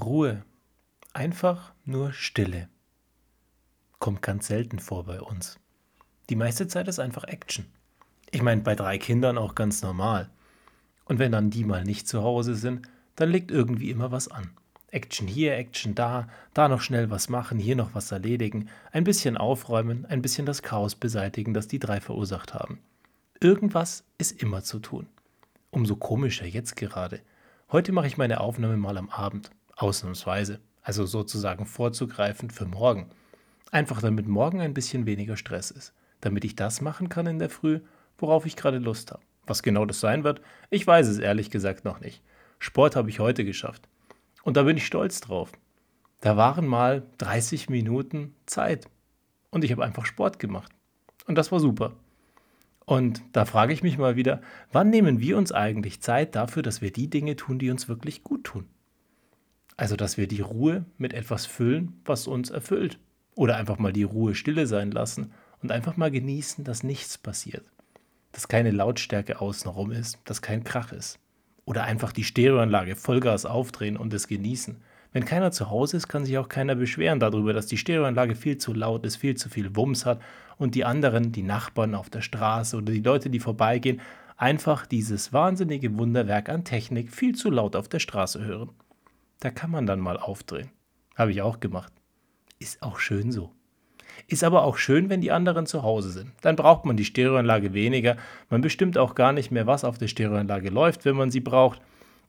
Ruhe. Einfach nur Stille. Kommt ganz selten vor bei uns. Die meiste Zeit ist einfach Action. Ich meine, bei drei Kindern auch ganz normal. Und wenn dann die mal nicht zu Hause sind, dann liegt irgendwie immer was an. Action hier, Action da, da noch schnell was machen, hier noch was erledigen, ein bisschen aufräumen, ein bisschen das Chaos beseitigen, das die drei verursacht haben. Irgendwas ist immer zu tun. Umso komischer jetzt gerade. Heute mache ich meine Aufnahme mal am Abend. Ausnahmsweise. Also sozusagen vorzugreifen für morgen. Einfach damit morgen ein bisschen weniger Stress ist. Damit ich das machen kann in der Früh, worauf ich gerade Lust habe. Was genau das sein wird, ich weiß es ehrlich gesagt noch nicht. Sport habe ich heute geschafft. Und da bin ich stolz drauf. Da waren mal 30 Minuten Zeit. Und ich habe einfach Sport gemacht. Und das war super. Und da frage ich mich mal wieder, wann nehmen wir uns eigentlich Zeit dafür, dass wir die Dinge tun, die uns wirklich gut tun? Also, dass wir die Ruhe mit etwas füllen, was uns erfüllt. Oder einfach mal die Ruhe stille sein lassen und einfach mal genießen, dass nichts passiert. Dass keine Lautstärke außenrum ist, dass kein Krach ist. Oder einfach die Stereoanlage Vollgas aufdrehen und es genießen. Wenn keiner zu Hause ist, kann sich auch keiner beschweren darüber, dass die Stereoanlage viel zu laut ist, viel zu viel Wumms hat und die anderen, die Nachbarn auf der Straße oder die Leute, die vorbeigehen, einfach dieses wahnsinnige Wunderwerk an Technik viel zu laut auf der Straße hören. Da kann man dann mal aufdrehen. Habe ich auch gemacht. Ist auch schön so. Ist aber auch schön, wenn die anderen zu Hause sind. Dann braucht man die Stereoanlage weniger. Man bestimmt auch gar nicht mehr, was auf der Stereoanlage läuft, wenn man sie braucht.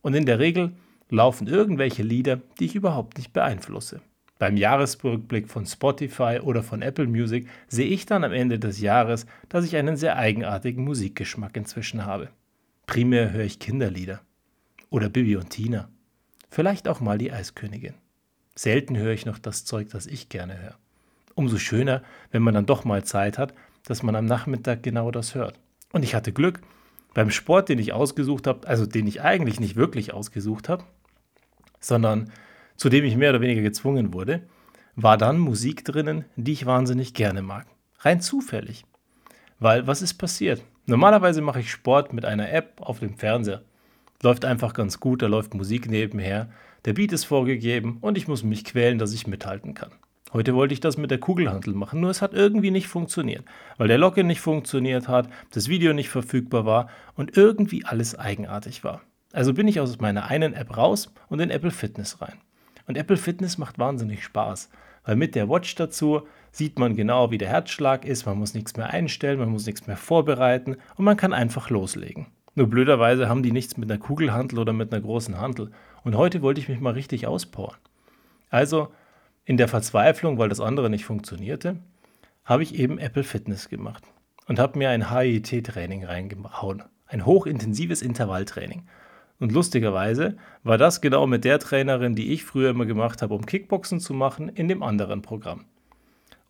Und in der Regel laufen irgendwelche Lieder, die ich überhaupt nicht beeinflusse. Beim Jahresrückblick von Spotify oder von Apple Music sehe ich dann am Ende des Jahres, dass ich einen sehr eigenartigen Musikgeschmack inzwischen habe. Primär höre ich Kinderlieder. Oder Bibi und Tina. Vielleicht auch mal die Eiskönigin. Selten höre ich noch das Zeug, das ich gerne höre. Umso schöner, wenn man dann doch mal Zeit hat, dass man am Nachmittag genau das hört. Und ich hatte Glück. Beim Sport, den ich ausgesucht habe, also den ich eigentlich nicht wirklich ausgesucht habe, sondern zu dem ich mehr oder weniger gezwungen wurde, war dann Musik drinnen, die ich wahnsinnig gerne mag. Rein zufällig. Weil was ist passiert? Normalerweise mache ich Sport mit einer App auf dem Fernseher. Läuft einfach ganz gut, da läuft Musik nebenher, der Beat ist vorgegeben und ich muss mich quälen, dass ich mithalten kann. Heute wollte ich das mit der Kugelhantel machen, nur es hat irgendwie nicht funktioniert, weil der Login nicht funktioniert hat, das Video nicht verfügbar war und irgendwie alles eigenartig war. Also bin ich aus meiner einen App raus und in Apple Fitness rein. Und Apple Fitness macht wahnsinnig Spaß, weil mit der Watch dazu sieht man genau, wie der Herzschlag ist, man muss nichts mehr einstellen, man muss nichts mehr vorbereiten und man kann einfach loslegen. Nur blöderweise haben die nichts mit einer Kugelhantel oder mit einer großen Hantel. Und heute wollte ich mich mal richtig auspowern. Also in der Verzweiflung, weil das andere nicht funktionierte, habe ich eben Apple Fitness gemacht und habe mir ein HIT-Training reingehauen. Ein hochintensives Intervalltraining. Und lustigerweise war das genau mit der Trainerin, die ich früher immer gemacht habe, um Kickboxen zu machen, in dem anderen Programm.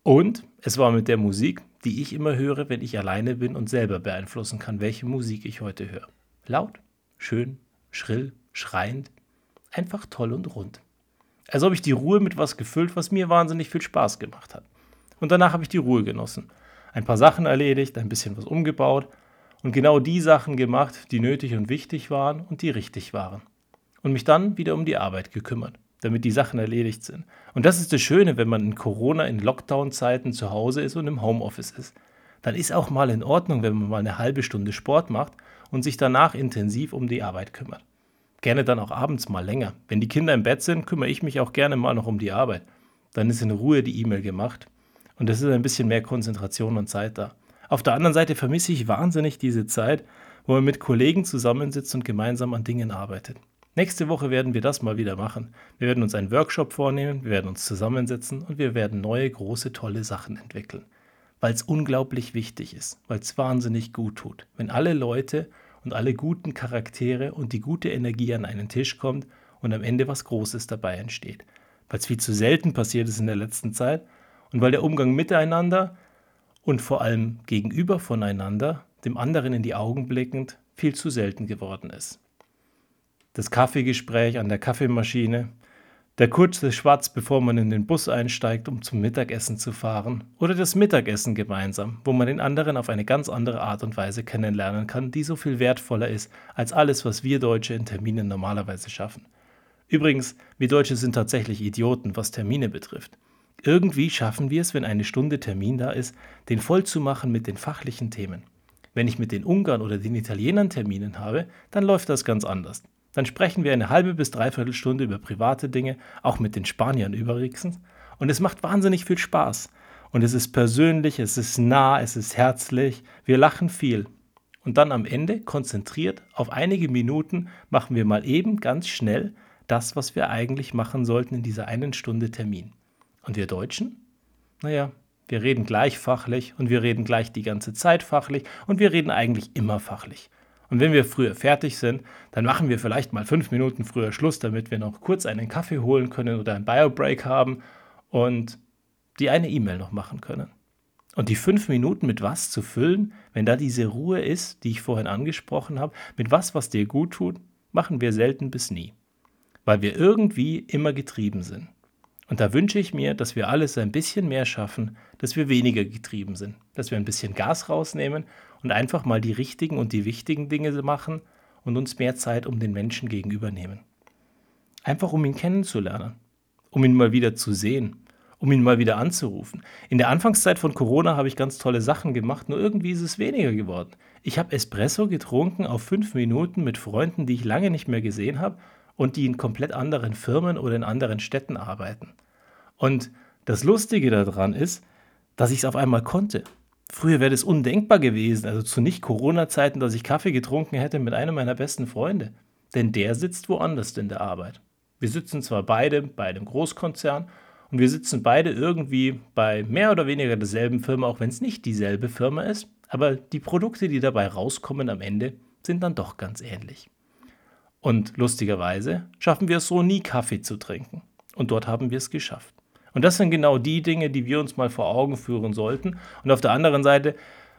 Und es war mit der Musik, die ich immer höre, wenn ich alleine bin und selber beeinflussen kann, welche Musik ich heute höre. Laut, schön, schrill, schreiend, einfach toll und rund. Als ob ich die Ruhe mit was gefüllt, was mir wahnsinnig viel Spaß gemacht hat. Und danach habe ich die Ruhe genossen. Ein paar Sachen erledigt, ein bisschen was umgebaut und genau die Sachen gemacht, die nötig und wichtig waren und die richtig waren. Und mich dann wieder um die Arbeit gekümmert damit die Sachen erledigt sind. Und das ist das Schöne, wenn man in Corona, in Lockdown-Zeiten zu Hause ist und im Homeoffice ist. Dann ist auch mal in Ordnung, wenn man mal eine halbe Stunde Sport macht und sich danach intensiv um die Arbeit kümmert. Gerne dann auch abends mal länger. Wenn die Kinder im Bett sind, kümmere ich mich auch gerne mal noch um die Arbeit. Dann ist in Ruhe die E-Mail gemacht und es ist ein bisschen mehr Konzentration und Zeit da. Auf der anderen Seite vermisse ich wahnsinnig diese Zeit, wo man mit Kollegen zusammensitzt und gemeinsam an Dingen arbeitet. Nächste Woche werden wir das mal wieder machen. Wir werden uns einen Workshop vornehmen, wir werden uns zusammensetzen und wir werden neue, große, tolle Sachen entwickeln. Weil es unglaublich wichtig ist, weil es wahnsinnig gut tut, wenn alle Leute und alle guten Charaktere und die gute Energie an einen Tisch kommt und am Ende was Großes dabei entsteht. Weil es viel zu selten passiert ist in der letzten Zeit und weil der Umgang miteinander und vor allem gegenüber voneinander, dem anderen in die Augen blickend, viel zu selten geworden ist das Kaffeegespräch an der Kaffeemaschine, der kurze Schwatz, bevor man in den Bus einsteigt, um zum Mittagessen zu fahren, oder das Mittagessen gemeinsam, wo man den anderen auf eine ganz andere Art und Weise kennenlernen kann, die so viel wertvoller ist als alles, was wir Deutsche in Terminen normalerweise schaffen. Übrigens, wir Deutsche sind tatsächlich Idioten, was Termine betrifft. Irgendwie schaffen wir es, wenn eine Stunde Termin da ist, den voll zu machen mit den fachlichen Themen. Wenn ich mit den Ungarn oder den Italienern Terminen habe, dann läuft das ganz anders. Dann sprechen wir eine halbe bis dreiviertel Stunde über private Dinge, auch mit den Spaniern übrigens. Und es macht wahnsinnig viel Spaß. Und es ist persönlich, es ist nah, es ist herzlich. Wir lachen viel. Und dann am Ende, konzentriert, auf einige Minuten, machen wir mal eben ganz schnell das, was wir eigentlich machen sollten in dieser einen Stunde Termin. Und wir Deutschen? Naja, wir reden gleich fachlich und wir reden gleich die ganze Zeit fachlich und wir reden eigentlich immer fachlich. Und wenn wir früher fertig sind, dann machen wir vielleicht mal fünf Minuten früher Schluss, damit wir noch kurz einen Kaffee holen können oder ein Bio-Break haben und die eine E-Mail noch machen können. Und die fünf Minuten mit was zu füllen, wenn da diese Ruhe ist, die ich vorhin angesprochen habe, mit was, was dir gut tut, machen wir selten bis nie. Weil wir irgendwie immer getrieben sind. Und da wünsche ich mir, dass wir alles ein bisschen mehr schaffen, dass wir weniger getrieben sind, dass wir ein bisschen Gas rausnehmen und einfach mal die richtigen und die wichtigen Dinge machen und uns mehr Zeit um den Menschen gegenüber nehmen. Einfach um ihn kennenzulernen, um ihn mal wieder zu sehen, um ihn mal wieder anzurufen. In der Anfangszeit von Corona habe ich ganz tolle Sachen gemacht, nur irgendwie ist es weniger geworden. Ich habe Espresso getrunken auf fünf Minuten mit Freunden, die ich lange nicht mehr gesehen habe und die in komplett anderen Firmen oder in anderen Städten arbeiten. Und das Lustige daran ist, dass ich es auf einmal konnte. Früher wäre das undenkbar gewesen, also zu Nicht-Corona-Zeiten, dass ich Kaffee getrunken hätte mit einem meiner besten Freunde. Denn der sitzt woanders in der Arbeit. Wir sitzen zwar beide bei einem Großkonzern und wir sitzen beide irgendwie bei mehr oder weniger derselben Firma, auch wenn es nicht dieselbe Firma ist, aber die Produkte, die dabei rauskommen am Ende, sind dann doch ganz ähnlich. Und lustigerweise schaffen wir es so nie Kaffee zu trinken. Und dort haben wir es geschafft. Und das sind genau die Dinge, die wir uns mal vor Augen führen sollten. Und auf der anderen Seite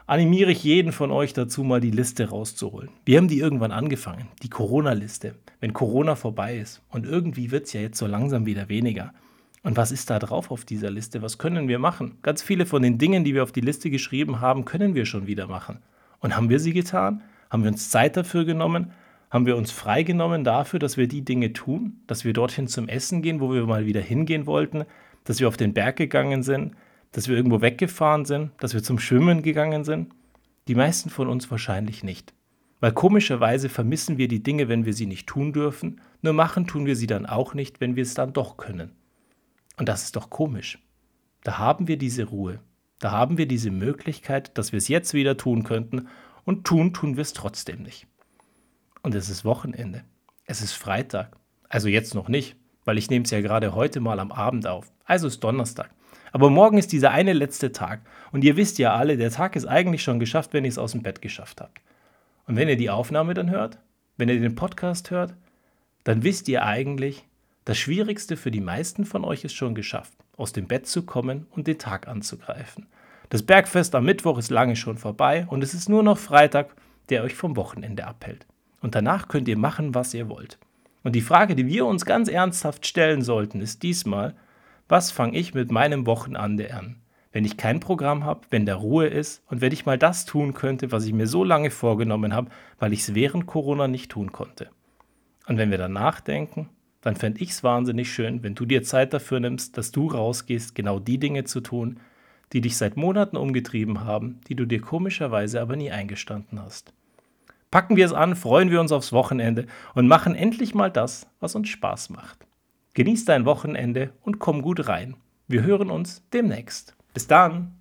animiere ich jeden von euch dazu, mal die Liste rauszuholen. Wir haben die irgendwann angefangen, die Corona-Liste, wenn Corona vorbei ist. Und irgendwie wird es ja jetzt so langsam wieder weniger. Und was ist da drauf auf dieser Liste? Was können wir machen? Ganz viele von den Dingen, die wir auf die Liste geschrieben haben, können wir schon wieder machen. Und haben wir sie getan? Haben wir uns Zeit dafür genommen? Haben wir uns freigenommen dafür, dass wir die Dinge tun? Dass wir dorthin zum Essen gehen, wo wir mal wieder hingehen wollten? dass wir auf den Berg gegangen sind, dass wir irgendwo weggefahren sind, dass wir zum Schwimmen gegangen sind? Die meisten von uns wahrscheinlich nicht. Weil komischerweise vermissen wir die Dinge, wenn wir sie nicht tun dürfen, nur machen tun wir sie dann auch nicht, wenn wir es dann doch können. Und das ist doch komisch. Da haben wir diese Ruhe, da haben wir diese Möglichkeit, dass wir es jetzt wieder tun könnten und tun tun wir es trotzdem nicht. Und es ist Wochenende. Es ist Freitag. Also jetzt noch nicht, weil ich nehme es ja gerade heute mal am Abend auf. Also ist Donnerstag. Aber morgen ist dieser eine letzte Tag. Und ihr wisst ja alle, der Tag ist eigentlich schon geschafft, wenn ihr es aus dem Bett geschafft habt. Und wenn ihr die Aufnahme dann hört, wenn ihr den Podcast hört, dann wisst ihr eigentlich, das Schwierigste für die meisten von euch ist schon geschafft, aus dem Bett zu kommen und den Tag anzugreifen. Das Bergfest am Mittwoch ist lange schon vorbei und es ist nur noch Freitag, der euch vom Wochenende abhält. Und danach könnt ihr machen, was ihr wollt. Und die Frage, die wir uns ganz ernsthaft stellen sollten, ist diesmal, was fange ich mit meinem Wochenende an? Wenn ich kein Programm habe, wenn da Ruhe ist und wenn ich mal das tun könnte, was ich mir so lange vorgenommen habe, weil ich es während Corona nicht tun konnte. Und wenn wir dann nachdenken, dann fände ich es wahnsinnig schön, wenn du dir Zeit dafür nimmst, dass du rausgehst, genau die Dinge zu tun, die dich seit Monaten umgetrieben haben, die du dir komischerweise aber nie eingestanden hast. Packen wir es an, freuen wir uns aufs Wochenende und machen endlich mal das, was uns Spaß macht. Genieß dein Wochenende und komm gut rein. Wir hören uns demnächst. Bis dann!